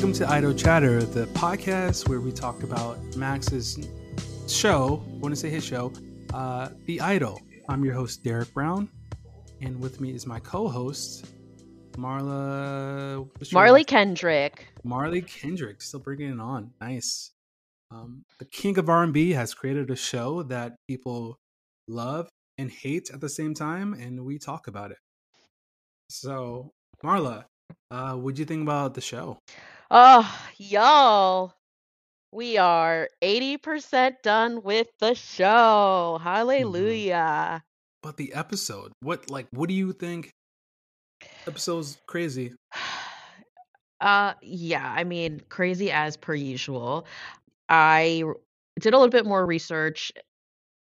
welcome to Idol Chatter, the podcast where we talk about Max's show. I want to say his show, uh, The Idol. I'm your host, Derek Brown, and with me is my co-host, Marla. Marley last- Kendrick. Marley Kendrick, still bringing it on. Nice. Um, the king of R&B has created a show that people love and hate at the same time, and we talk about it. So, Marla, uh, what do you think about the show? Oh, y'all. We are 80% done with the show. Mm-hmm. Hallelujah. But the episode, what like, what do you think? Episode's crazy. Uh yeah, I mean, crazy as per usual. I did a little bit more research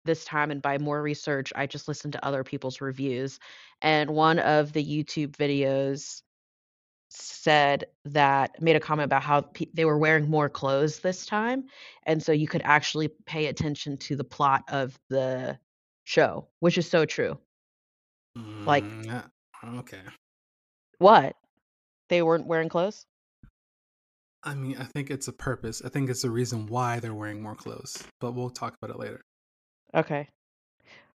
this time and by more research, I just listened to other people's reviews and one of the YouTube videos said that made a comment about how pe- they were wearing more clothes this time and so you could actually pay attention to the plot of the show which is so true Like- Mm, yeah, okay. what they weren't wearing clothes I mean, I think it's a purpose. I think it's the reason why they're wearing more clothes. But we'll talk about it later. okay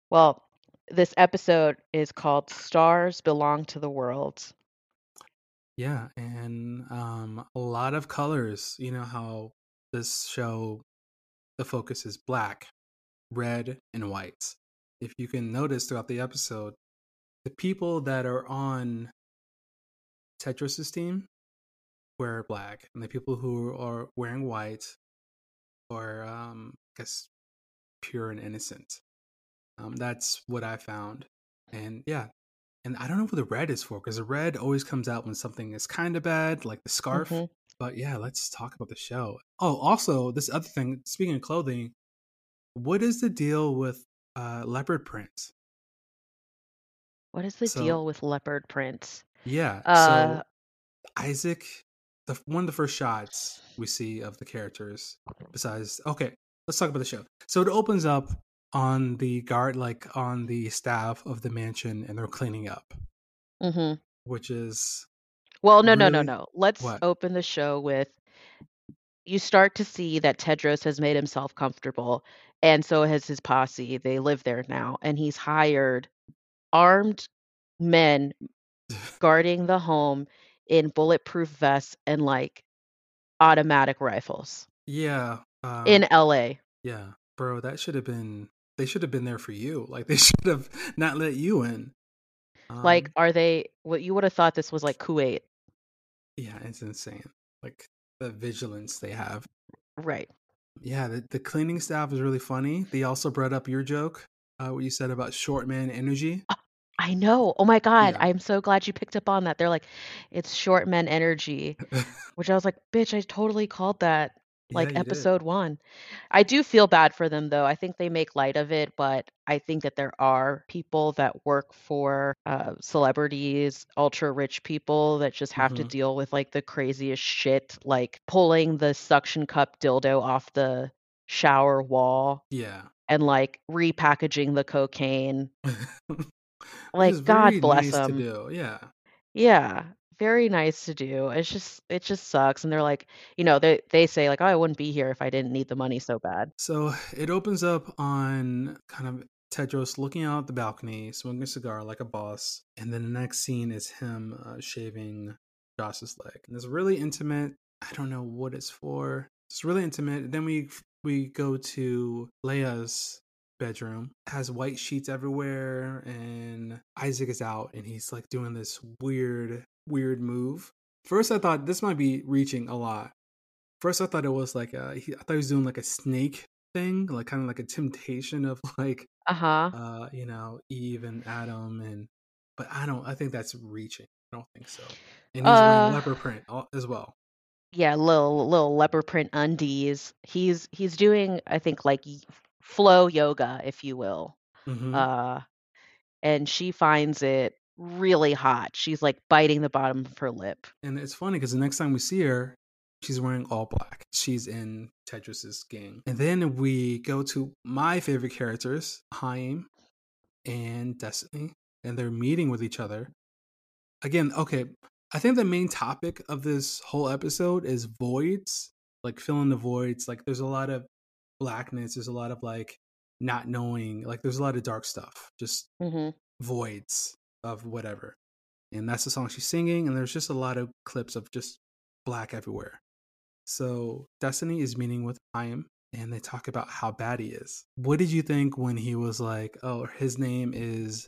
well this episode is called stars belong to the world Yeah, and um, a lot of colors. You know how this show, the focus is black, red, and white. If you can notice throughout the episode, the people that are on Tedros's team wear black, and the people who are wearing white are, um, I guess, pure and innocent. Um, that's what I found, and yeah, and I don't know what the red is for because the red always comes out when something is kind of bad, like the scarf. Mhm. But yeah, let's talk about the show. Oh, also, this other thing, speaking of clothing, what is the deal with uh, leopard print? what is the So- deal with leopard prints Yeah. Uh, so Isaac, the one of the first shots we see of the characters, besides okay, let's talk about the show. So it opens up on the guard, like on the staff of the mansion, and they're cleaning up, hmm which is Well, no, no, no, no. Let's What? open the show with you start to see that Tedros has made himself comfortable, and so has his posse. They live there now, and he's hired armed men guarding the home in bulletproof vests and like automatic rifles yeah. Uh, in LA. Yeah, bro, that should have been. They should have been there for you. Like they should have not let you in. Like, Um, are they what you would have thought this was like Kuwait? yeah, it's insane. Like the vigilance they have. Right. Yeah, the, the cleaning staff is really funny. They also brought up your joke, uh, what you said about short man energy. I know. Oh my God. Yeah. I'm so glad you picked up on that. They're like, it's short men energy. Which I was like, bitch, I totally called that like Yeah, you did. episode one. I do feel bad for them though. I think they make light of it, but I think that there are people that work for uh, celebrities, ultra rich people that just have to Mhm. deal with like the craziest shit, like pulling the suction cup dildo off the shower wall Yeah. and like repackaging the cocaine. Which Like, God very bless nice to them. do. Yeah. Yeah, very nice to do. It's just it just sucks. And they're like, you know, they they say like, oh, I wouldn't be here if I didn't need the money so bad. So it opens up on kind of Tedros looking out the balcony, smoking a cigar like a boss, and then the next scene is him uh, shaving Joss's leg, and it's really intimate. I don't know what it's for. It's really intimate. Then we we go to Leia's bedroom, has white sheets everywhere, and Isaac is out, and he's like doing this weird weird move. First, I thought this might be reaching a lot. First, I thought it was like a, he, I thought he was doing like a snake thing, like kind of like a temptation of like, Uh-huh. uh, you know, Eve and Adam, and but I don't, I think that's reaching. I don't think so. And he's Uh, wearing leopard print as well. Yeah, little little leopard print undies. He's he's doing, I think, like flow yoga, if you will. Mhm. Uh, and she finds it really hot. She's like biting the bottom of her lip. and it's funny because the next time we see her, she's wearing all black. She's in Tedros's gang, and then we go to my favorite characters, Chaim and Destiny, and they're meeting with each other. Again, okay, I think the main topic of this whole episode is voids, like filling the voids. Like there's a lot of blackness, there's a lot of like not knowing, like there's a lot of dark stuff, just hmm voids of whatever. And that's the song she's singing, and there's just a lot of clips of just black everywhere. So Destiny is meeting with Chaim, and they talk about how bad he is. What did you think when he was like, "Oh, his name is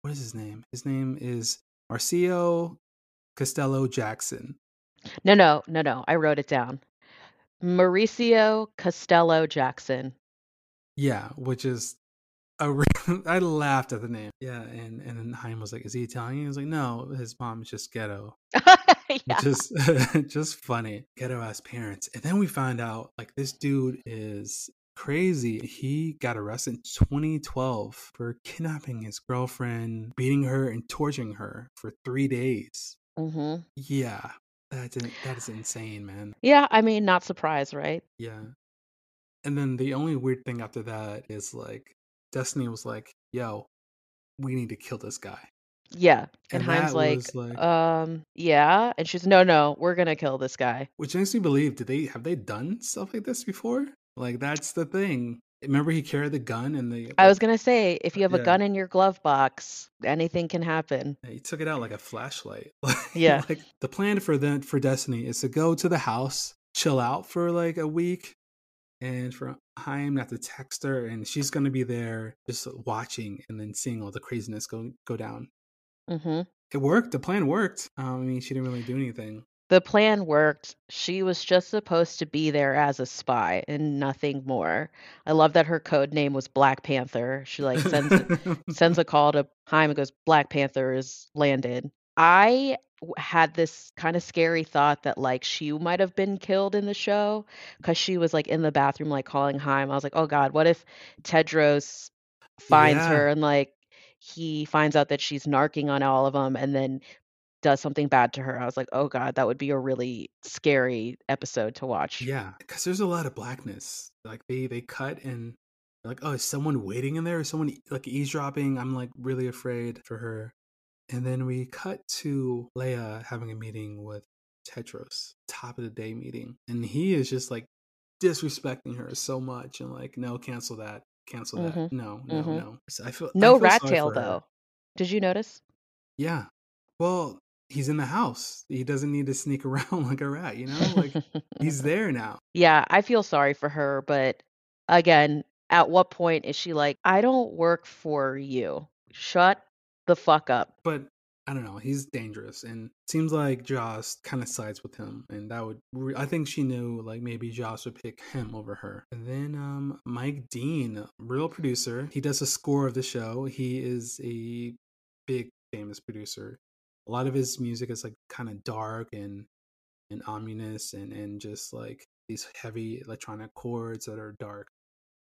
what is his name? His name is Marcio Costello Jackson." No, no, no, no. I wrote it down. Mauricio Costello Jackson. Yeah, which is a I laughed at the name. Yeah, and and then Chaim was like, "Is he Italian?" He was like, "No, his mom's just ghetto." yeah. just just funny ghetto ass parents and then we find out like this dude is crazy he got arrested in 2012 for kidnapping his girlfriend beating her and torturing her for three days hmm yeah that's that is insane man Yeah, I mean, not surprised, right? yeah and then the only weird thing after that is like destiny was like yo we need to kill this guy Yeah. And and that like, like um, yeah. And she's, no, no, we're gonna kill this guy. Which makes me believe, did they have they done stuff like this before? Like that's the thing. Remember he carried the gun and the I was gonna say, if you have a gun in your glove box, anything can happen. he took it out like a flashlight. Yeah. like the plan for them for Destiny is to go to the house, chill out for like a week, and for Chaim not to text her, and she's gonna be there just watching and then seeing all the craziness go go down. hmm It worked. The plan worked. Um, I mean, she didn't really do anything. The plan worked. She was just supposed to be there as a spy and nothing more. I love that her code name was Black Panther. She like sends sends a call to Chaim and goes, Black Panther is landed. I had this kind of scary thought that like she might have been killed in the show because she was like in the bathroom like calling Chaim. I was like, oh God, what if Tedros finds yeah, her and like he finds out that she's narking on all of them and then does something bad to her? I was like, oh God, that would be a really scary episode to watch. Yeah, because there's a lot of blackness. Like they they cut and like, oh, is someone waiting in there? Is someone like eavesdropping? I'm like really afraid for her. And then we cut to Leia having a meeting with Tedros, top of the day meeting, and he is just like disrespecting her so much and like, no, cancel that, cancel that, hmm no, no, hmm no. So I feel I No feel rat tail though. Did you notice? Yeah. Well, he's in the house. He doesn't need to sneak around like a rat, you know? Like he's there now. Yeah, I feel sorry for her, but again, at what point is she like, I don't work for you. Shut the fuck up. but I don't know. He's dangerous, and seems like Joss kind of sides with him, and that would. Re- I think she knew like maybe Joss would pick him over her. And then um, Mike Dean, real producer, he does the score of the show. He is a big famous producer. A lot of his music is like kind of dark and and ominous, and and just like these heavy electronic chords that are dark,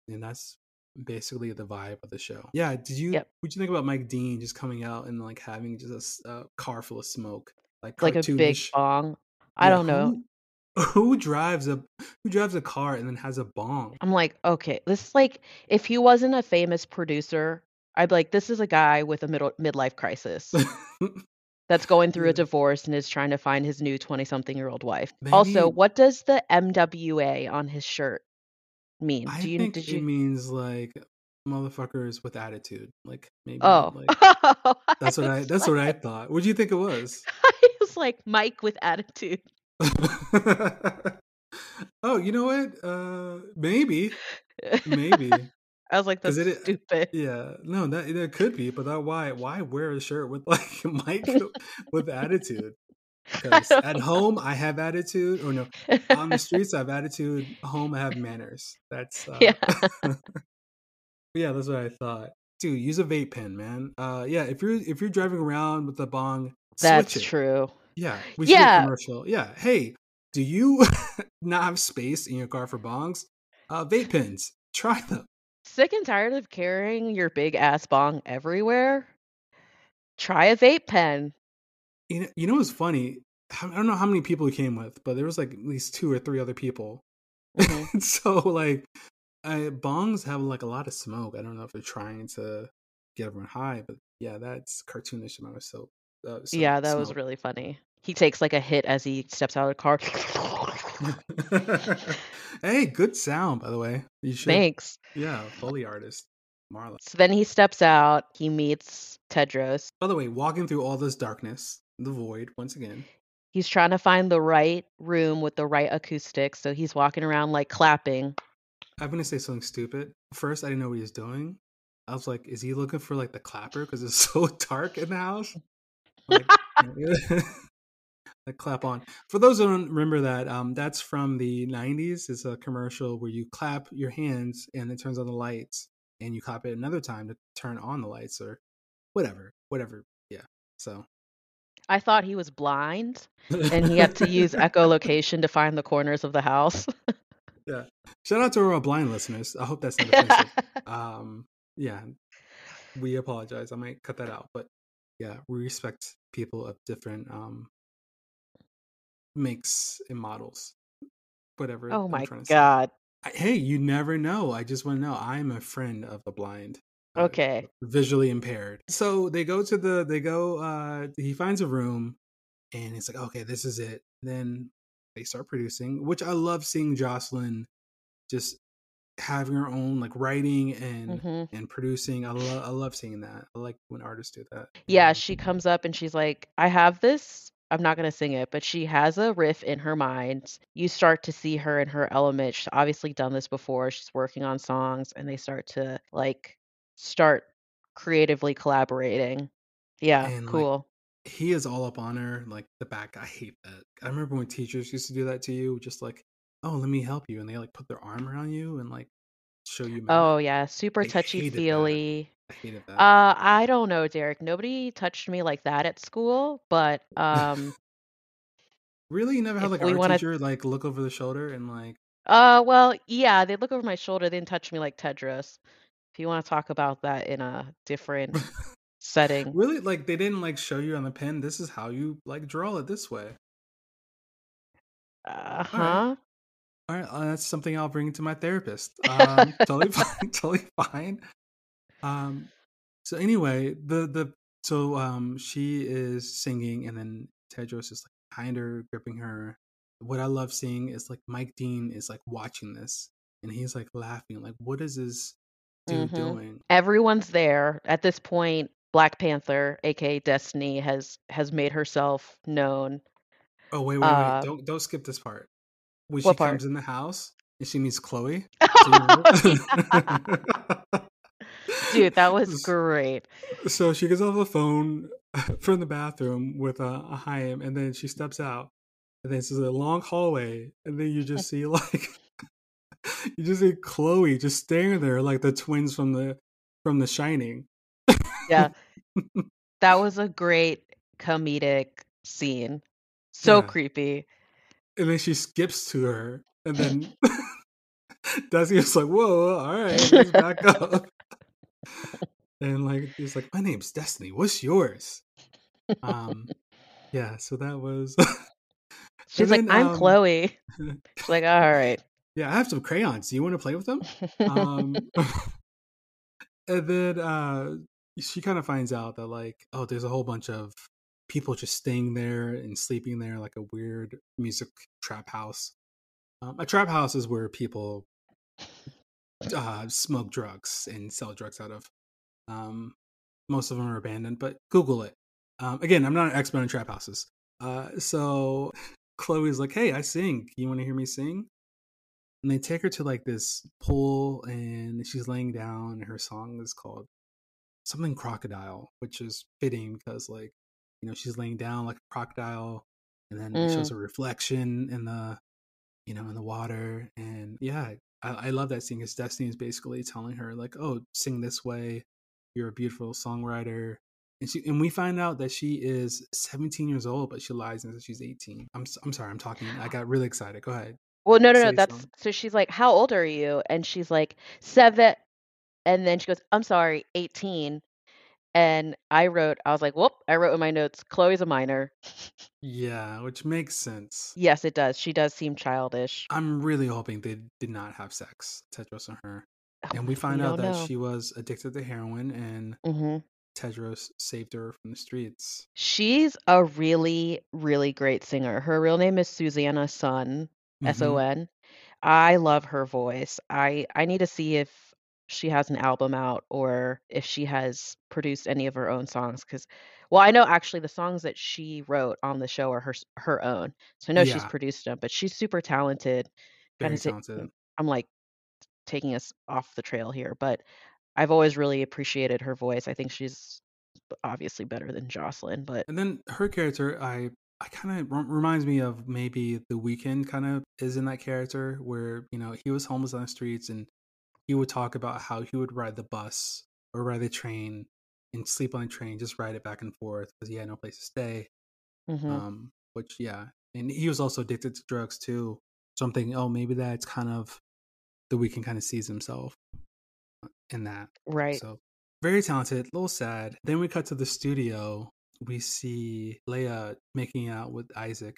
and that's basically the vibe of the show. Yeah, did you Yep. what you think about Mike Dean just coming out and like having just a car full of smoke, like Like a big cartoonish? bong. I Yeah, don't know. who who drives a who drives a car and then has a bong? I'm like, okay, this is like if he wasn't a famous producer, I'd be like, this is a guy with a middle midlife crisis that's going through a divorce and is trying to find his new 20 something year old wife. Also, what does the MWA on his shirt mean? I Do you think did it means like motherfuckers with attitude, like maybe Oh. like that's what I that's what I thought. What do you think it was? I was like Mike with attitude. oh, you know what? Uh, maybe, maybe. I was like, that's it, stupid. yeah, no, that that could be, but that why why wear a shirt with like Mike with attitude? Because at home I have attitude, or no, on the streets I have attitude. Home I have manners. That's uh, yeah. yeah, that's what I thought. Dude, use a vape pen, man. Uh, yeah, if you're if you're driving around with a bong, That's true. Yeah, we should Yeah. commercial. Yeah, hey, do you not have space in your car for bongs? Uh, vape pens, try them. Sick and tired of carrying your big ass bong everywhere? Try a vape pen. You know, you know what's funny? I don't know how many people he came with, but there was like at least two or three other people. hmm so like, uh, bongs have like a lot of smoke. I don't know if they're trying to get everyone high, but yeah, that's cartoonish amount of soap. Uh, so Yeah, that was really funny. He takes like a hit as he steps out of the car. hey, good sound by the way. You should Thanks. Yeah, Foley artist. Marla. So then he steps out, he meets Tedros. By the way, walking through all this darkness, the void once again. He's trying to find the right room with the right acoustics, so he's walking around like clapping. I'm gonna say something stupid. First, I didn't know what he was doing. I was like, "Is he looking for like the clapper? Because it's so dark in the house." Like, like clap on. For those who don't remember that, um, that's from the '90s. It's a commercial where you clap your hands and it turns on the lights, and you clap it another time to turn on the lights or whatever, whatever. Yeah. So I thought he was blind and he had to use echolocation to find the corners of the house. yeah. Shout out to our blind listeners. I hope that's not offensive. um, yeah. We apologize. I might cut that out, but yeah, we respect people of different um makes and models. Whatever. oh my trying to say. god. I- Hey, you never know. I just want to know. I'm a friend of the blind. Uh, Okay. visually impaired. So they go to the they go uh he finds a room and it's like, okay, this is it. Then they start producing, which I love seeing Jocelyn just having her own like writing and hmm and producing. I love I love seeing that. I like when artists do that. Yeah, she comes up and she's like, I have this. I'm not going to sing it, but she has a riff in her mind. You start to see her in her element. She's obviously done this before. She's working on songs and they start to like start creatively collaborating. Yeah, And, like, cool. he is all up on her like the back. I hate that. I remember when teachers used to do that to you, just like, oh, let me help you, and they like put their arm around you and like show you. math. Oh, yeah, super I touchy feely. I hated that. Uh, I don't know, Derek. Nobody touched me like that at school, but um, Really, you never had if like a we wanna- teacher like look over the shoulder and like, uh, well, yeah, they look over my shoulder. They didn't touch me like Tedros. If you want to talk about that in a different setting, really like they didn't like show you on the pen. This is how you like draw it this way. uh huh. All right, uh, that's something I'll bring to my therapist. Um, totally fine, totally fine. Um, so anyway, the the so um she is singing and then Tedros is like behind her, gripping her. What I love seeing is like Mike Dean is like watching this and he's like laughing, like, what is this dude Mhm. doing? Everyone's there at this point. Black Panther, aka Destiny, has has made herself known. Oh wait, wait, wait! Uh, don't don't skip this part. When she part? comes in the house and she meets Chloe. Remember? Dude, that was great. So she gets off the phone from the bathroom with a, a Chaim, and then she steps out, and then it's a long hallway, and then you just see like you just see Chloe just staring there like the twins from the from The Shining. Yeah, that was a great comedic scene. So Yeah. creepy. and then she skips to her, and then Desi was like, "Whoa, all right, let's back up." and like, he's like, "My name's Destiny. What's yours?" Um, yeah. So that was. She's and like, then, I'm um, Chloe. She's like, all right. Yeah, I have some crayons. Do you want to play with them? Um, and then uh, she kind of finds out that like, oh, there's a whole bunch of people just staying there and sleeping there, like a weird music trap house. Um, a trap house is where people uh, smoke drugs and sell drugs out of. Um, most of them are abandoned, but Google it. Um, again, I'm not an expert on trap houses. Uh, so Chloe's like, "Hey, I sing. You want to hear me sing?" And they take her to like this pool, and she's laying down. And her song is called something crocodile, which is fitting because like you know she's laying down like a crocodile, and then it shows mm. a reflection in the you know in the water. And yeah, I, I love that scene because Destiny is basically telling her like, "Oh, sing this way. You're a beautiful songwriter." And she and we find out that she is 17 years old, but she lies and says she's 18. I'm I'm sorry, I'm talking. I got really excited. Go ahead. Well, no, no, no. Say That's something. so she's like, How old are you? And she's like, Seven. And then she goes, I'm sorry, 18. And I wrote, I was like, Whoop. I wrote in my notes, Chloe's a minor. Yeah, which makes sense. Yes, it does. She does seem childish. I'm really hoping they did not have sex, Tedros and her. Oh, And we find we out don't that know. she was addicted to heroin and hmm Tedros saved her from the streets. She's a really, really great singer. Her real name is Susanna Son, Mm-hmm. S O N. I love her voice. I I need to see if she has an album out or if she has produced any of her own songs because well, I know actually the songs that she wrote on the show are her s- her own. So I know she's Yeah, produced them, but she's super talented. Kind very of talented. I'm like taking us off the trail here, but I've always really appreciated her voice. I think she's obviously better than Jocelyn, but And then her character, I I kind of reminds me of maybe the Weeknd kind of is in that character where you know he was homeless on the streets and he would talk about how he would ride the bus or ride the train and sleep on the train, just ride it back and forth because he had no place to stay. mhm, Um, which yeah, and he was also addicted to drugs too. So I'm thinking, oh, maybe that's kind of the Weeknd kind of sees himself in that. right. So very talented, a little sad. Then we cut to the studio. We see Leia making out with Isaac.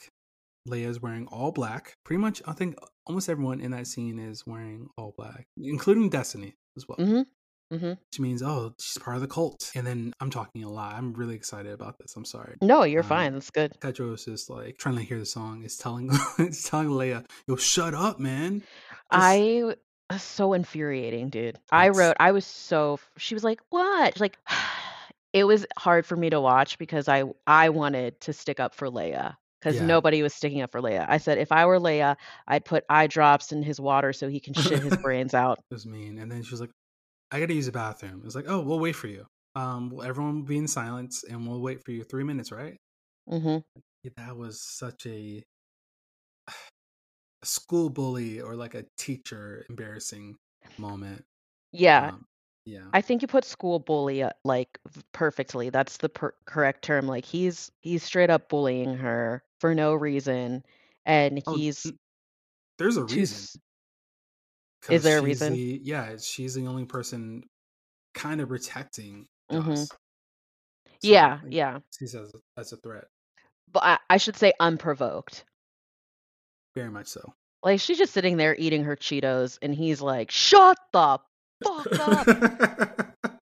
Leia's wearing all black. Pretty much, I think almost everyone in that scene is wearing all black, including Destiny as well. Mhm. Mhm. Which means, oh, she's part of the cult. And then I'm talking a lot. I'm really excited about this. I'm sorry. No, you're Um, fine. That's good. Tedros is like trying to hear the song. Is telling, it's telling Leia, "Yo, shut up, man." Just I so infuriating, dude. I wrote I was so she was like, "What?" She's Like it was hard for me to watch because I I wanted to stick up for Leia because yeah. nobody was sticking up for Leia. I said if I were Leia, I'd put eye drops in his water so he can shit his brains out. It was mean. And then she was like, I gotta use the bathroom. It's like, oh, we'll wait for you. Um, well, everyone will be in silence and we'll wait for you three minutes, right? Mhm. Yeah, that was such a, a school bully or like a teacher embarrassing moment. Yeah, Um, yeah. I think you put school bully uh, like perfectly. That's the per- correct term. Like he's he's straight up bullying her for no reason and Oh, he's n- there's a too reason s- is because there a she's reason? the yeah she's the only person kind of protecting Mhm. Joss. So Yeah, like, yeah. sees as a, as a threat, But I, I should say unprovoked. very much so. Like she's just sitting there eating her Cheetos and he's like, "Shut the fuck up."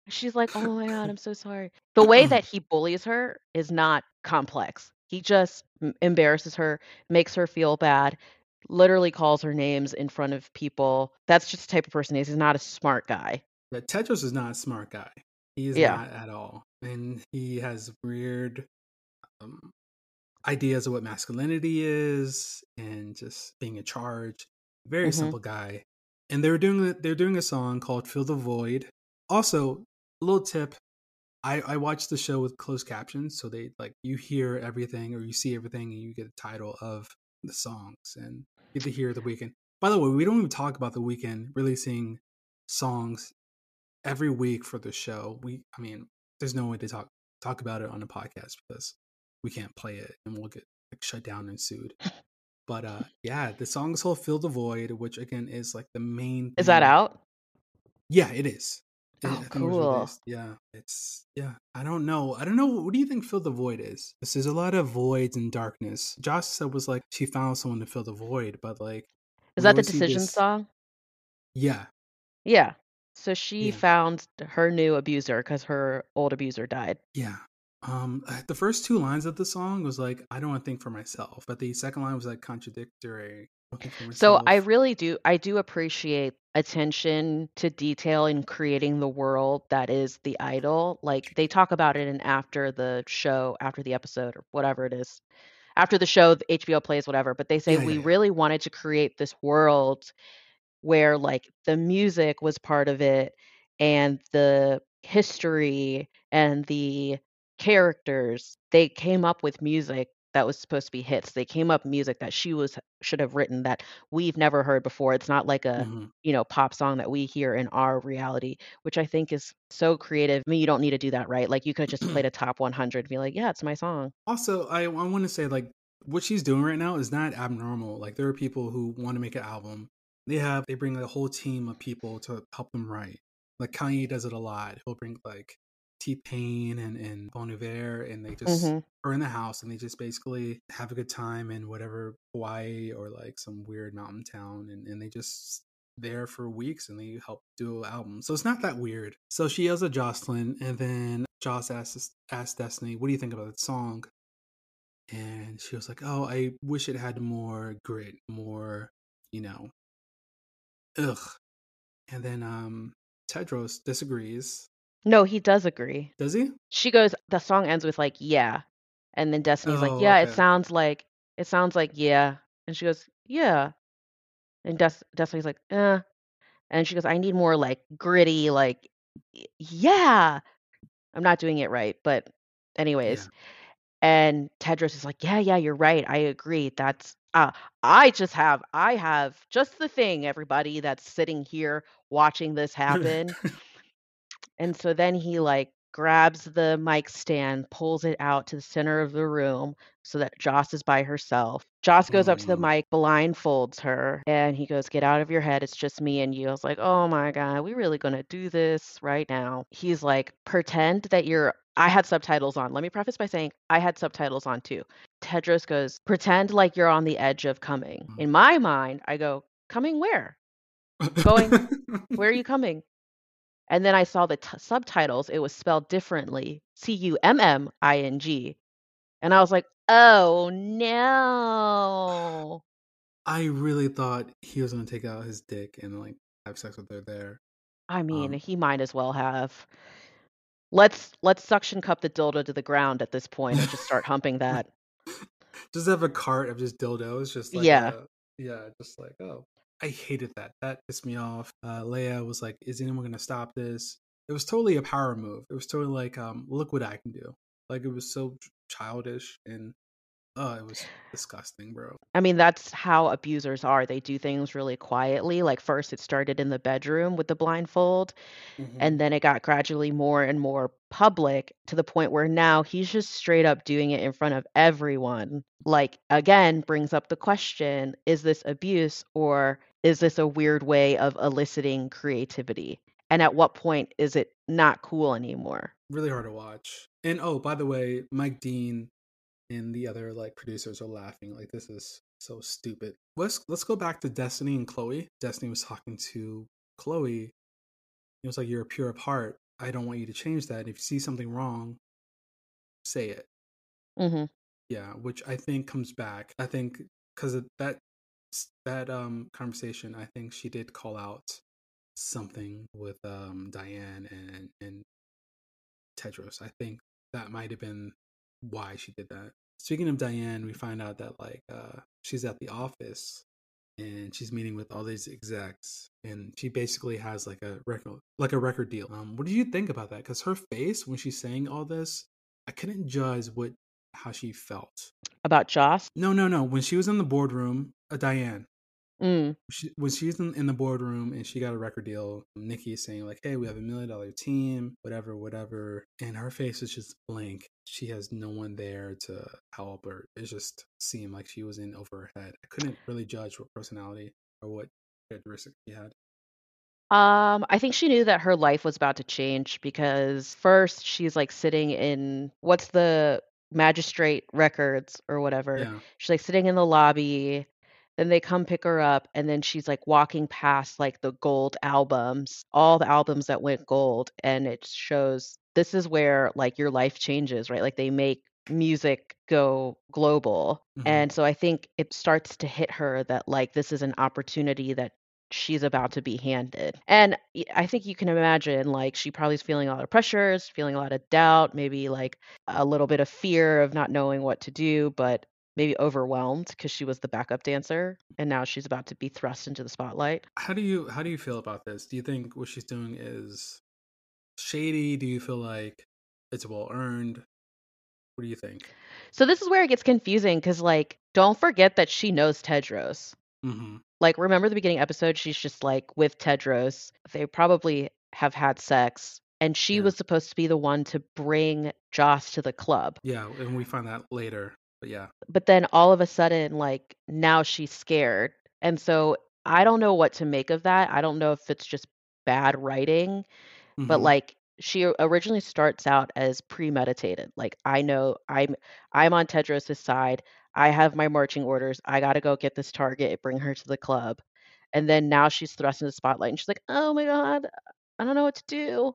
She's like, "Oh my god, I'm so sorry." The way that he bullies her is not complex. He just m- embarrasses her, makes her feel bad, literally calls her names in front of people. That's just the type of person he is. He's not a smart guy. But Tedros is not a smart guy. He is Yeah. not at all, and he has weird um, ideas of what masculinity is, and just being in charge. Very Mhm. simple guy. And they're doing they're doing a song called "Fill the Void." Also, a little tip: I I watched the show with closed captions, so they like you hear everything or you see everything, and you get the title of the songs, and you get to hear the Weeknd. By the way, we don't even talk about the Weeknd releasing songs every week for the show. We, I mean, there's no way to talk talk about it on a podcast because we can't play it and we'll get like shut down and sued. But uh yeah, the song is called "Fill the Void," which again is like the main. Is that out? Yeah, it is. Oh, it cool. released. Yeah, it's yeah. I don't know. I don't know. What do you think "Fill the Void" is? This is a lot of voids and darkness. Josh said was like she found someone to fill the void, but like Is that the decision song? Yeah, Yeah. So she Yeah. found her new abuser because her old abuser died. Yeah. Um, the first two lines of the song was like, "I don't want to think for myself," but the second line was like contradictory. "I don't think for So I really do I do appreciate attention to detail in creating the world that is the idol. Like they talk about it in after the show, after the episode or whatever it is. After the show, the HBO plays whatever, but they say Yeah, yeah, we yeah. really wanted to create this world where like the music was part of it and the history and the characters they came up with music that was supposed to be hits they came up music that she was should have written that we've never heard before it's not like a Mhm. you know pop song that we hear in our reality which i think is so creative i mean you don't need to do that right like you could just play a top 100 and be like yeah it's my song Also, I, I want to say like what she's doing right now is not abnormal. Like there are people who want to make an album. They have they bring a whole team of people to help them write. Like Kanye does it a lot. He'll bring like T Pain and and Bon Iver, and they just Mhm. are in the house and they just basically have a good time in whatever Hawaii or like some weird mountain town, and and they just there for weeks and they help do an album. So it's not that weird. So she yells at Jocelyn, and then Joss asked asked Destiny, "What do you think about that song?" And she was like, "Oh, I wish it had more grit, more, you know, ugh." And then um Tedros disagrees. No, he does agree. Does he? She goes, the song ends with like, yeah. And then Destiny's like, Oh, yeah, it sounds like, it sounds like, yeah. And she goes, yeah. And Des- Destiny's like, eh. And she goes, I need more like gritty, like, yeah. I'm not doing it right, but anyways. And Tedros is like, yeah, yeah, you're right. I agree. That's, uh, I just have, I have just the thing, everybody that's sitting here watching this happen. And so then he like grabs the mic stand, pulls it out to the center of the room so that Joss is by herself. Joss goes up to the Mm. mic, blindfolds her, and he goes, Get out of your head. It's just me and you. I was like, Oh my God, we really gonna do this right now? He's like, Pretend that you're. I had subtitles on. Let me preface by saying I had subtitles on too. Tedros goes, Pretend like you're on the edge of coming. Mm. In my mind, I go, Coming where? Going- Where are you coming? And then I saw the t- subtitles. It was spelled differently C U M M I N G. And I was like, oh no. I really thought he was gonna take out his dick and like have sex with her there. I mean, Um, he might as well have. Let's let's suction cup the dildo to the ground at this point and just start humping that. just have a cart of just dildos, just like Yeah. a- yeah, just like oh, I hated that. That pissed me off. Uh, Leia was like, "Is anyone gonna stop this?" It was totally a power move. It was totally like, um, look what I can do. Like it was so childish and oh, it was disgusting, bro. I mean, that's how abusers are. They do things really quietly. Like first it started in the bedroom with the blindfold, Mm-hmm. and then it got gradually more and more public to the point where now he's just straight up doing it in front of everyone. Like, again, brings up the question is this abuse or is this a weird way of eliciting creativity? And at what point is it not cool anymore? really hard to watch. And oh, by the way, Mike Dean and the other like producers are laughing like this is so stupid. Let's let's go back to Destiny and Chloe. Destiny was talking to Chloe. It was like you're pure of heart. I don't want you to change that. And if you see something wrong, say it. hmm Yeah, which I think comes back. I think because that that um conversation, I think she did call out something with um Diane and and Tedros. I think that might have been why she did that. Speaking of Diane, we find out that like uh she's at the office and she's meeting with all these execs and she basically has like a record like a record deal. Um what do you think about that? Cuz her face when she's saying all this, I couldn't judge what how she felt. About Joss? No, no, no. When she was in the boardroom, uh, Diane, Mm. she, when she's in, in the boardroom and she got a record deal, Nikki is saying like, "Hey, we have a million dollar team, whatever, whatever," and her face is just blank. She has no one there to help her. It just seemed like she was in over her head. I couldn't really judge what personality or what characteristics she had. Um, I think she knew that her life was about to change because first she's like sitting in what's the magistrate records or whatever. Yeah, She's like sitting in the lobby. Then they come pick her up, and then she's like walking past like the gold albums, all the albums that went gold, and it shows this is where like your life changes, right? Like they make music go global. Mhm. And so I think it starts to hit her that like this is an opportunity that she's about to be handed. And I think you can imagine like she probably is feeling a lot of pressures, feeling a lot of doubt, maybe like a little bit of fear of not knowing what to do, but maybe overwhelmed because she was the backup dancer and now she's about to be thrust into the spotlight. How do you how do you feel about this? Do you think what she's doing is shady? Do you feel like it's well earned? What do you think? So this is where it gets confusing because like don't forget that she knows Tedros. Mm-hmm. Like remember the beginning episode she's just like with Tedros. They probably have had sex and she Yeah. was supposed to be the one to bring Joss to the club. Yeah, and we find that later. But yeah, but then all of a sudden like now she's scared and so i don't know what to make of that i don't know if it's just bad writing but Mhm. like she originally starts out as premeditated like i know i'm i'm on tedros's side i have my marching orders i got to go get this target bring her to the club and then now she's thrust into the spotlight and she's like oh my god i don't know what to do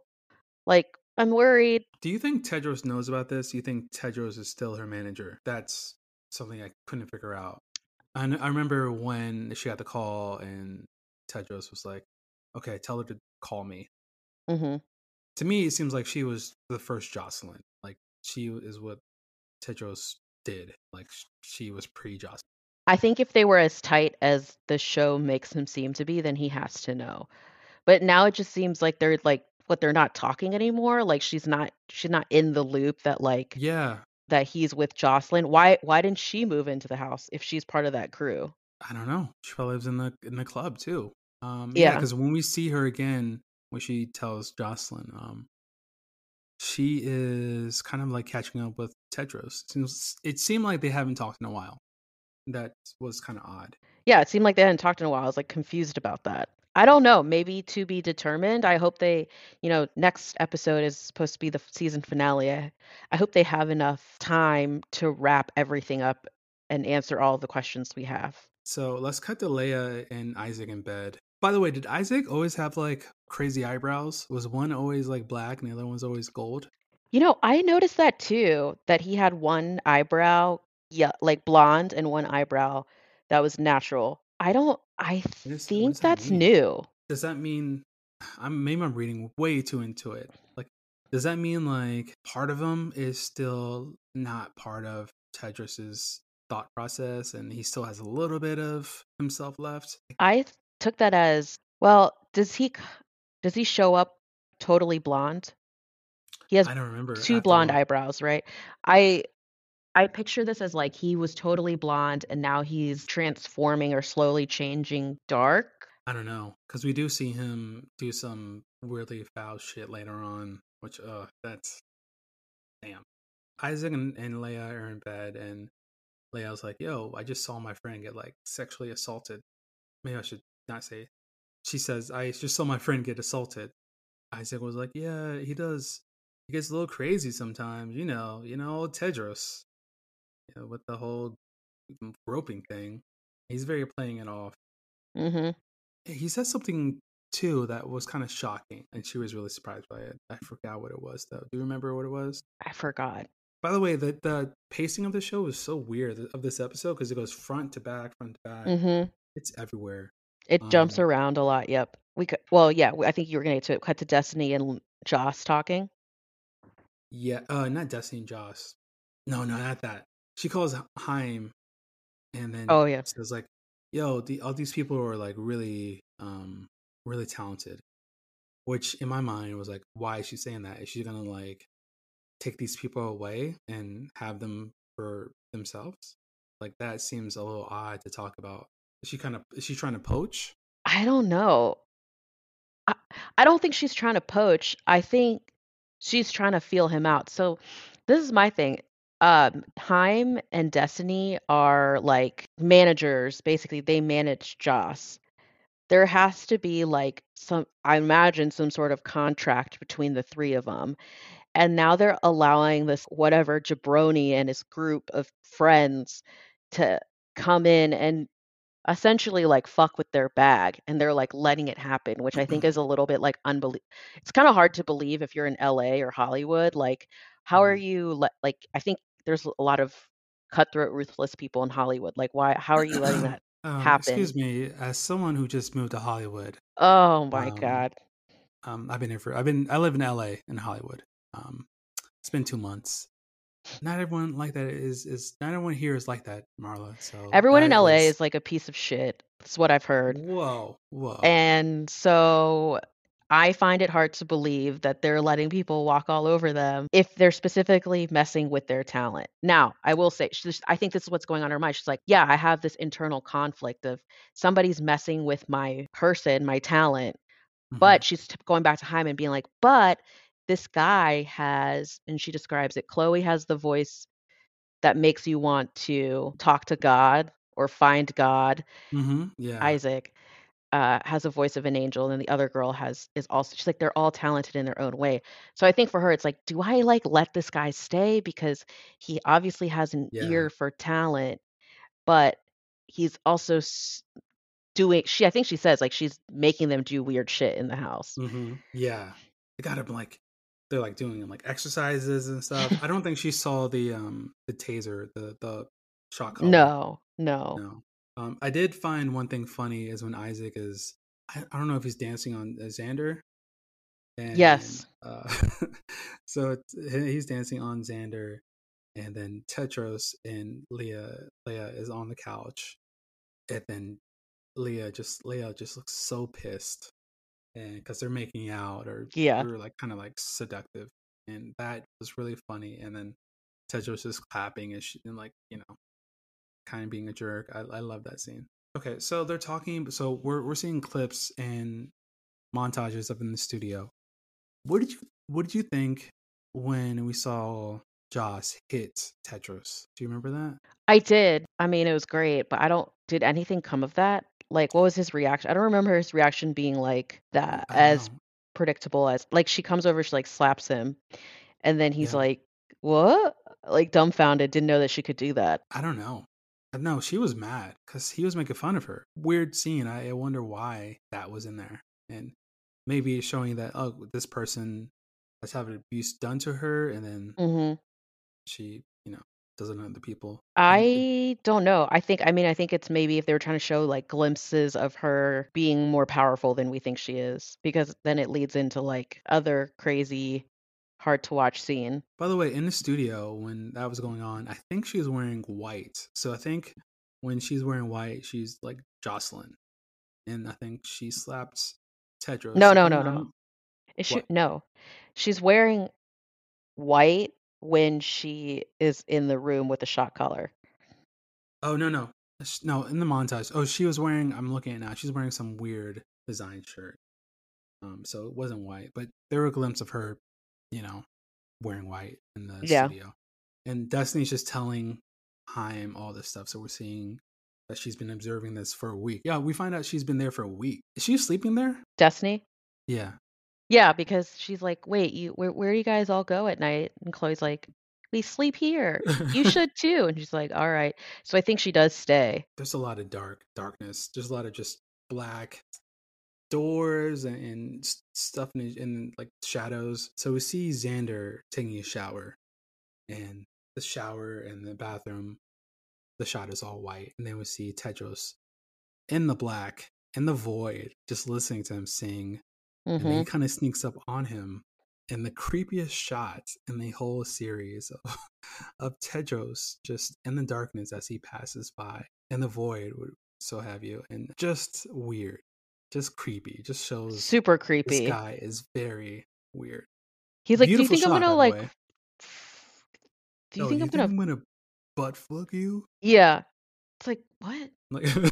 like I'm worried. Do you think Tedros knows about this? Do you think Tedros is still her manager? That's something I couldn't figure out. I, I remember when she got the call and Tedros was like, "Okay, tell her to call me." hmm To me, it seems like she was the first Jocelyn. Like she is what Tedros did. Like she was pre Jocelyn. I think if they were as tight as the show makes them seem to be, then he has to know. But now it just seems like they're like what they're not talking anymore. Like she's not she's not in the loop that like Yeah, that he's with Jocelyn. Why why didn't she move into the house if she's part of that crew? I don't know. She probably lives in the in the club too. Um, yeah, Yeah. because when we see her again, when she tells Jocelyn, um, she is kind of like catching up with Tedros. It seems it seemed like they haven't talked in a while. That was kind of odd. Yeah, it seemed like they hadn't talked in a while. I was like confused about that. I don't know, maybe to be determined. I hope they, you know, next episode is supposed to be the season finale. I, I hope they have enough time to wrap everything up and answer all the questions we have. So let's cut to Leia and Isaac in bed. By the way, did Isaac always have like crazy eyebrows? Was one always like black and the other one's always gold? You know, I noticed that too, that he had one eyebrow, yeah, like blonde and one eyebrow that was natural. I don't, I think that that's mean? new. Does that mean I'm maybe I'm reading way too into it? Like, does that mean like part of him is still not part of Tedros's thought process, and he still has a little bit of himself left? I took that as, well, does he, does he show up totally blonde? He has I don't remember. Two blonde look. eyebrows, right? I I picture this as like he was totally blonde and now he's transforming or slowly changing dark. I don't know because we do see him do some weirdly foul shit later on, which uh, that's damn. Isaac and, and Leia are in bed, and Leia's like, "Yo, I just saw my friend get like sexually assaulted." Maybe I should not say. She says, "I just saw my friend get assaulted." Isaac was like, "Yeah, he does. He gets a little crazy sometimes, you know. You know, Tedros, you know, with the whole roping thing. He's very playing it off." Mhm. He said something too that was kind of shocking, and she was really surprised by it. I forgot what it was though. Do you remember what it was? I forgot. By the way, the the pacing of the show is so weird of this episode because it goes front to back, front to back. Mhm. It's everywhere. It jumps Um, around a lot. Yep. We could well, yeah, I think you were going to cut to Destiny and Joss talking. Yeah, uh, not Destiny and Joss. No, no, not that. She calls Chaim, and then Oh yeah. says like, "Yo, the, all these people are like really, um, really talented." Which in my mind was like, why is she saying that? Is she gonna like take these people away and have them for themselves? Like that seems a little odd to talk about. Is she kind of is she trying to poach? I don't know. I, I don't think she's trying to poach. I think she's trying to feel him out. So this is my thing. Um, Chaim and Destiny are like managers. Basically, they manage Joss. There has to be like some, I imagine, some sort of contract between the three of them. And now they're allowing this whatever jabroni and his group of friends to come in and essentially like fuck with their bag and they're like letting it happen which i think is a little bit like unbelievable it's kind of hard to believe if you're in la or hollywood like how are Mhm. you like i think there's a lot of cutthroat ruthless people in hollywood like why how are you letting that um, happen excuse me, as someone who just moved to Hollywood, oh my Um, god um, I've been here for I've been I live in LA in Hollywood. Um, it's been two months. Not everyone like that is is not everyone here is like that, Marla. So everyone in la is- is like a piece of shit that's what i've heard Whoa, whoa. And so I find it hard to believe that they're letting people walk all over them if they're specifically messing with their talent. Now, I will say, I think this is what's going on in her mind. She's like, yeah, I have this internal conflict of somebody's messing with my person, my talent. Mhm. But she's going back to Chaim being like, but this guy has, and she describes it, Chloe has the voice that makes you want to talk to God or find God. Mhm, yeah, Isaac uh, has a voice of an angel, and the other girl has is also she's like they're all talented in their own way. So I think for her, it's like, do I like let this guy stay because he obviously has an Yeah. ear for talent, but he's also doing. She I think she says like she's making them do weird shit in the house. hmm yeah. they got him like they're like doing like exercises and stuff. I don't think she saw the um the taser, the the shock collar. No, no. No. Um, I did find one thing funny is when Isaac is, I, I don't know if he's dancing on uh, Xander. And, Yes. Uh, so it's, he's dancing on Xander, and then Tedros and Leah, Leah is on the couch, and then Leah just Leah just looks so pissed, and because they're making out or Yeah. or like kind of like seductive, and that was really funny. And then Tedros is clapping and, she, and like you know, kind of being a jerk. I I love that scene. Okay, so they're talking. So we're we're seeing clips and montages up in the studio. What did you What did you think when we saw Joss hit Tedros? Do you remember that? I did. I mean, it was great, but I don't did anything come of that? Like what was his reaction? I don't remember his reaction being like that as know. predictable as like she comes over, she like slaps him, and then he's Yeah. like, "What?" Like dumbfounded, didn't know that she could do that. I don't know. No, she was mad because he was making fun of her. Weird scene. I, I wonder why that was in there, and maybe showing that oh, this person has had abuse done to her, and then hmm she, you know, doesn't know the people. I don't know. I think, I mean, I think it's maybe if they were trying to show like glimpses of her being more powerful than we think she is, because then it leads into like other crazy, hard to watch scene. By the way, in the studio when that was going on, I think she was wearing white. So I think when she's wearing white, she's like Jocelyn, and I think she slapped Tedros. No, no, no, no. Is she? No, she's wearing white when she is in the room with the shock collar. Oh no no no in the montage. Oh, she was wearing. I'm looking at now. She's wearing some weird design shirt. Um, so it wasn't white, but there were a glimpse of her, you know, wearing white in the Yeah. studio. And Destiny's just telling Chaim all this stuff. So we're seeing that she's been observing this for a week. Yeah, we find out she's been there for a week. Is she sleeping there? Destiny? Yeah. Yeah, because she's like, wait, you where where do you guys all go at night? And Chloe's like, we sleep here. You should too. And she's like, all right. So I think she does stay. There's a lot of dark darkness. There's a lot of just black doors and, and stuff in, in like shadows. So we see Xander taking a shower, and the shower and the bathroom, the shot is all white, and then we see Tedros in the black in the void, just listening to him sing, and then hmm he kind of sneaks up on him. And the creepiest shot in the whole series of, of Tedros just in the darkness as he passes by, in the void, would so have you, and just weird, just creepy. Just shows Super this creepy. guy is very weird. He's like, do you Beautiful think I'm gonna like do you oh, think you I'm think gonna I'm gonna butt fuck you? Yeah. It's like, what? Like,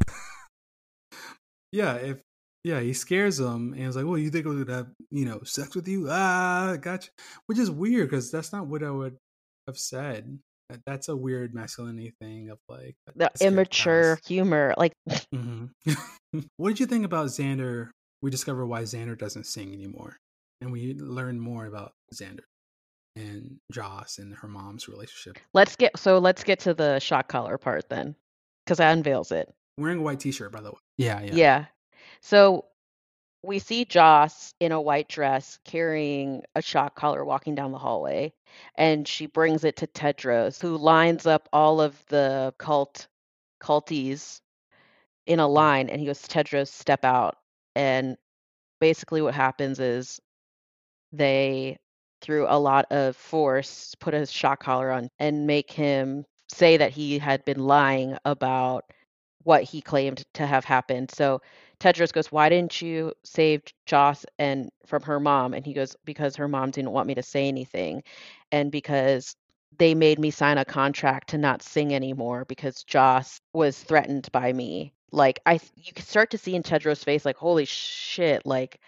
yeah, if yeah, he scares him and he's like, "Well, you think I'm gonna have you know sex with you?" Ah, gotcha. Which is weird because that's not what I would have said. That- That's a weird masculinity thing of like The immature humor. Like Mhm. what did you think about Xander? We discover why Xander doesn't sing anymore, and we learn more about Xander and Joss and her mom's relationship. let's get so let's get to the shock collar part then. Because that unveils it. Wearing a white T-shirt, by the way. Yeah, yeah. Yeah. So we see Joss in a white dress carrying a shock collar walking down the hallway, and she brings it to Tedros, who lines up all of the cult culties in a line, and he goes, Tedros, step out. And basically what happens is they through a lot of force put a shock collar on and make him say that he had been lying about what he claimed to have happened. So Tedros goes, "Why didn't you save Joss and from her mom?" And he goes, "Because her mom didn't want me to say anything, and because they made me sign a contract to not sing anymore because Joss was threatened by me." Like I, you can start to see in Tedros' face, like, "Holy shit!" Like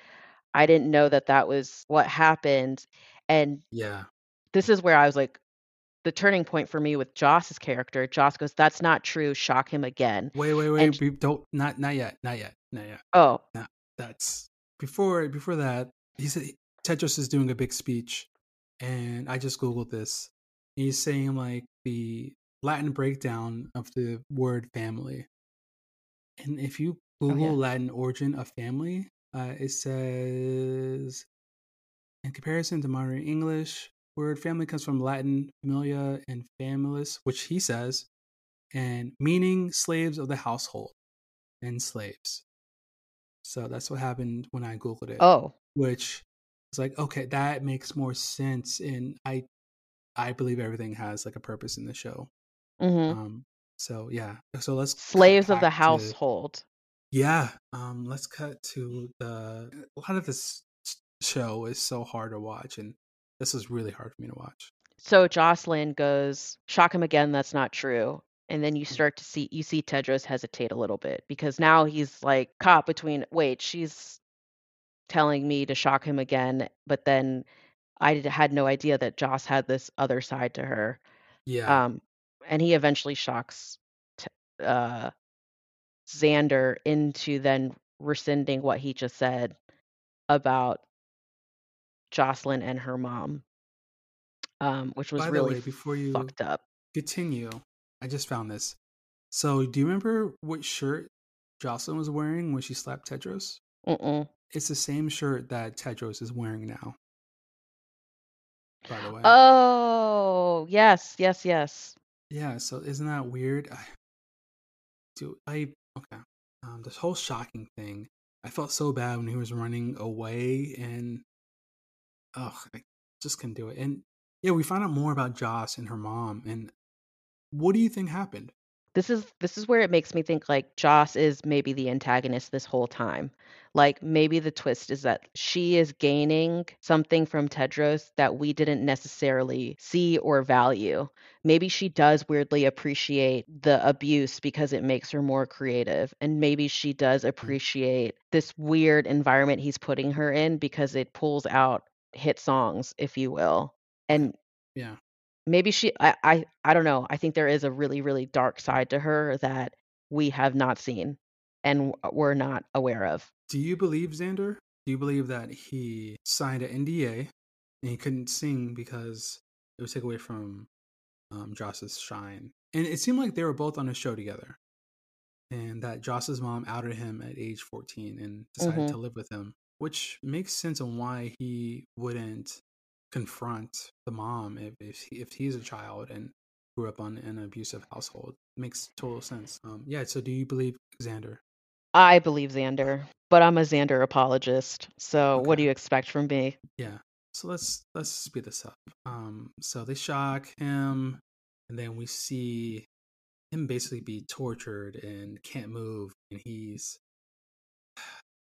I didn't know that that was what happened. And Yeah. this is where I was like, the turning point for me with Joss's character. Joss goes, "That's not true." Shock him again. Wait, wait, wait. And- don't not not yet. Not yet. Not yeah. Oh, That's before before that. He said Tedros is doing a big speech, and I just googled this. He's saying like the Latin breakdown of the word family, and if you Google yeah. Latin origin of family, uh, it says. in comparison to modern English, word family comes from Latin familia and familis, which he says, and meaning slaves of the household and slaves. So that's what happened when I googled it. Oh, which is like okay, that makes more sense, and I I believe everything has like a purpose in the show. hmm Um, so yeah, so let's slaves of the back to household. yeah. Um, let's cut to the a lot of this show is so hard to watch, and this is really hard for me to watch. So Jocelyn goes, shock him again, that's not true. And then you start to see you see Tedros hesitate a little bit because now he's like caught between wait, she's telling me to shock him again, but then I had no idea that Joss had this other side to her. Yeah, Um, and he eventually shocks t- uh, Xander into then rescinding what he just said about Jocelyn and her mom, um, which was By really way, before you fucked up. continue, I just found this. So, do you remember what shirt Jocelyn was wearing when she slapped Tedros? Mm-mm. It's the same shirt that Tedros is wearing now. By the way, Oh, yes, yes, yes. yeah. So, isn't that weird? I, do I okay? Um, this whole shocking thing. I felt so bad when he was running away, and oh, I just couldn't do it. And yeah, we found out more about Joss and her mom. And what do you think happened? This is this is where it makes me think like Joss is maybe the antagonist this whole time. Like maybe the twist is that she is gaining something from Tedros that we didn't necessarily see or value. Maybe she does weirdly appreciate the abuse because it makes her more creative. And maybe she does mm. appreciate this weird environment he's putting her in because it pulls out hit songs, if you will. And Yeah. Maybe she I, I I don't know. I think there is a really, really dark side to her that we have not seen and we're not aware of. Do you believe Xander? Do you believe that he signed an NDA and he couldn't sing because it would take away from um, Joss's shine? And it seemed like they were both on a show together, and that Joss's mom outed him at age 14 and decided hmm to live with him, which makes sense on why he wouldn't confront the mom if if, he, if he's a child and grew up on an abusive household. makes total sense. Um, yeah. So, do you believe Xander? I believe Xander, but I'm a Xander apologist. So what do you expect from me? Yeah. So let's let's speed this up. Um, so they shock him, and then we see him basically be tortured and can't move, and he's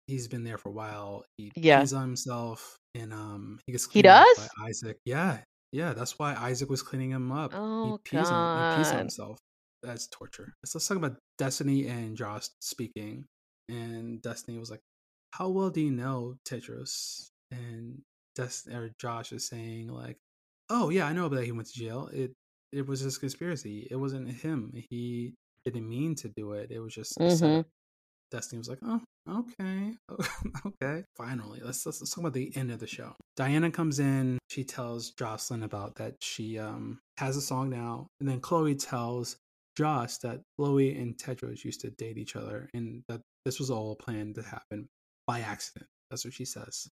he's been there for a while. He Yeah. pees on himself, and um, he gets He does? by Isaac. Yeah, yeah. That's why Isaac was cleaning him up. He Oh pees on he pees on himself. That's torture. Let's, let's talk about Destiny and Joss speaking. And Destiny was like, "How well do you know Tedros?" And Dest or Joss is saying like, "Oh yeah, I know that he went to jail. It it was just conspiracy. It wasn't him. He didn't mean to do it. It was just a hmm. Destiny was like, "Oh, okay, okay, finally. Let's, let's let's talk about the end of the show." Diana comes in. She tells Jocelyn about that she um has a song now, and then Chloe tells Joss that Chloe and Tedros used to date each other, and that this was all planned to happen by accident. That's what she says.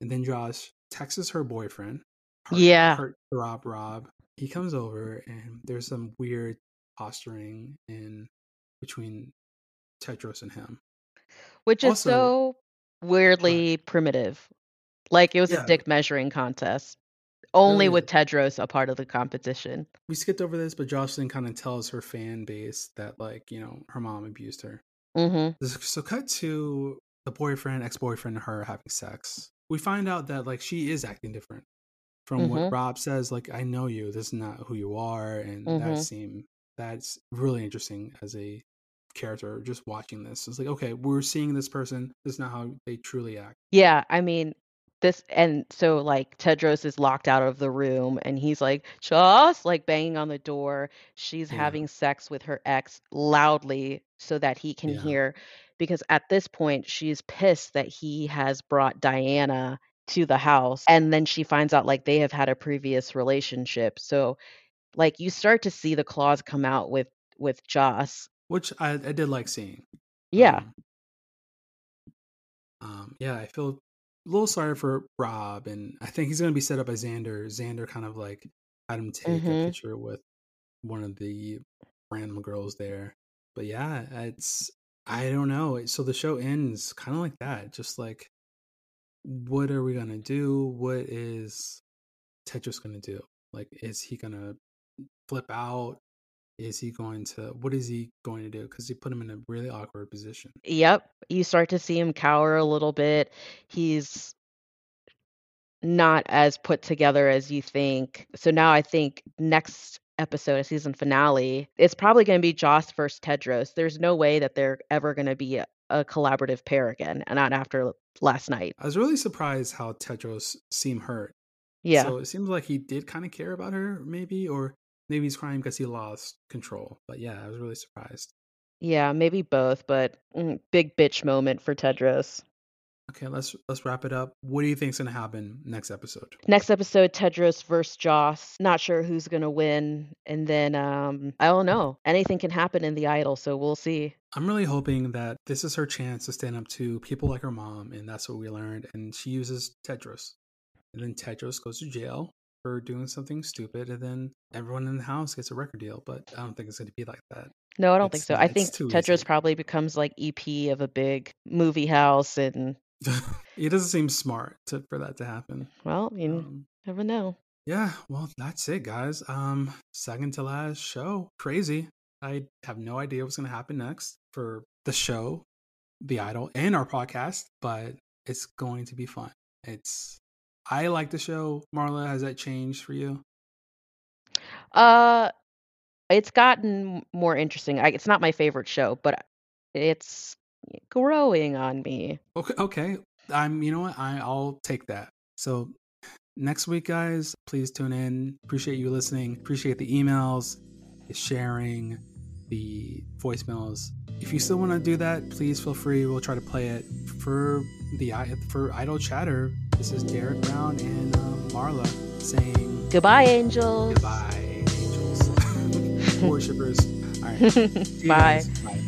And then Joss texts her boyfriend, Heart, Yeah. Heart Rob Rob. He comes over, and there's some weird posturing in between Tedros and him. Which is Also, so weirdly primitive. Like it was a dick measuring contest. Only really with. Tedros a part of the competition. We skipped over this, but Jocelyn kind of tells her fan base that, like, you know, her mom abused her. hmm So, cut to the boyfriend, ex boyfriend, and her having sex. We find out that, like, she is acting different from what hmm Rob says. Like, I know you. This is not who you are, and that hmm seem that's really interesting as a character. Just watching this, it's like, okay, we're seeing this person. This is not how they truly act. Yeah, I mean, this and so like Tedros is locked out of the room and he's like, just like banging on the door. She's Yeah, having sex with her ex loudly so that he can yeah, hear because at this point she's pissed that he has brought Diana to the house and then she finds out like they have had a previous relationship. So like you start to see the claws come out with with Joss. Which I, I did like seeing. Yeah. Um, um, yeah, I feel a little sorry for Rob, and I think he's gonna be set up by Xander. Xander kind of like had him take a Mhm. picture with one of the random girls there. But yeah, it's I don't know. So the show ends kind of like that, just like what are we gonna do? What is Tedros gonna do? Like, is he gonna flip out? Is he going to? What is he going to do? Because he put him in a really awkward position. Yep. You start to see him cower a little bit. He's not as put together as you think. So now I think next episode, a season finale, it's probably going to be Joss versus Tedros. There's no way that they're ever going to be a, a collaborative pair again, and not after last night. I was really surprised how Tedros seemed hurt. Yeah. So it seems like he did kind of care about her, maybe, or maybe he's crying because he lost control. But yeah, I was really surprised. Yeah, maybe both, but mm, big bitch moment for Tedros. Okay, let's let's wrap it up. What do you think's gonna happen next episode? Next episode, Tedros versus Joss. Not sure who's gonna win, and then um, I don't know. Anything can happen in the idol, so we'll see. I'm really hoping that this is her chance to stand up to people like her mom, and that's what we learned. And she uses Tedros, and then Tedros goes to jail for doing something stupid, and then everyone in the house gets a record deal. But I don't think it's going to be like that. No, I don't think so. I think Tedros easy. probably becomes like EP of a big movie house, and it doesn't seem smart to, for that to happen. well, you Um, never know. yeah, well, that's it, guys. Um, second to last show, crazy. I have no idea what's going to happen next for the show, the idol, and our podcast, but it's going to be fun. It's I like the show. Marla, has that changed for you? Uh, it's gotten more interesting. I, it's not my favorite show, but it's growing on me. Okay, okay. I'm. You know what? I I'll take that. So next week, guys, please tune in. Appreciate you listening. Appreciate the emails, the sharing, the voicemails. If you still want to do that, please feel free. We'll try to play it for the i- for Idol Chatter. This is Derek Brown and um, Marla saying Goodbye, angels. goodbye, angels, worshippers. All right. Bye. Bye.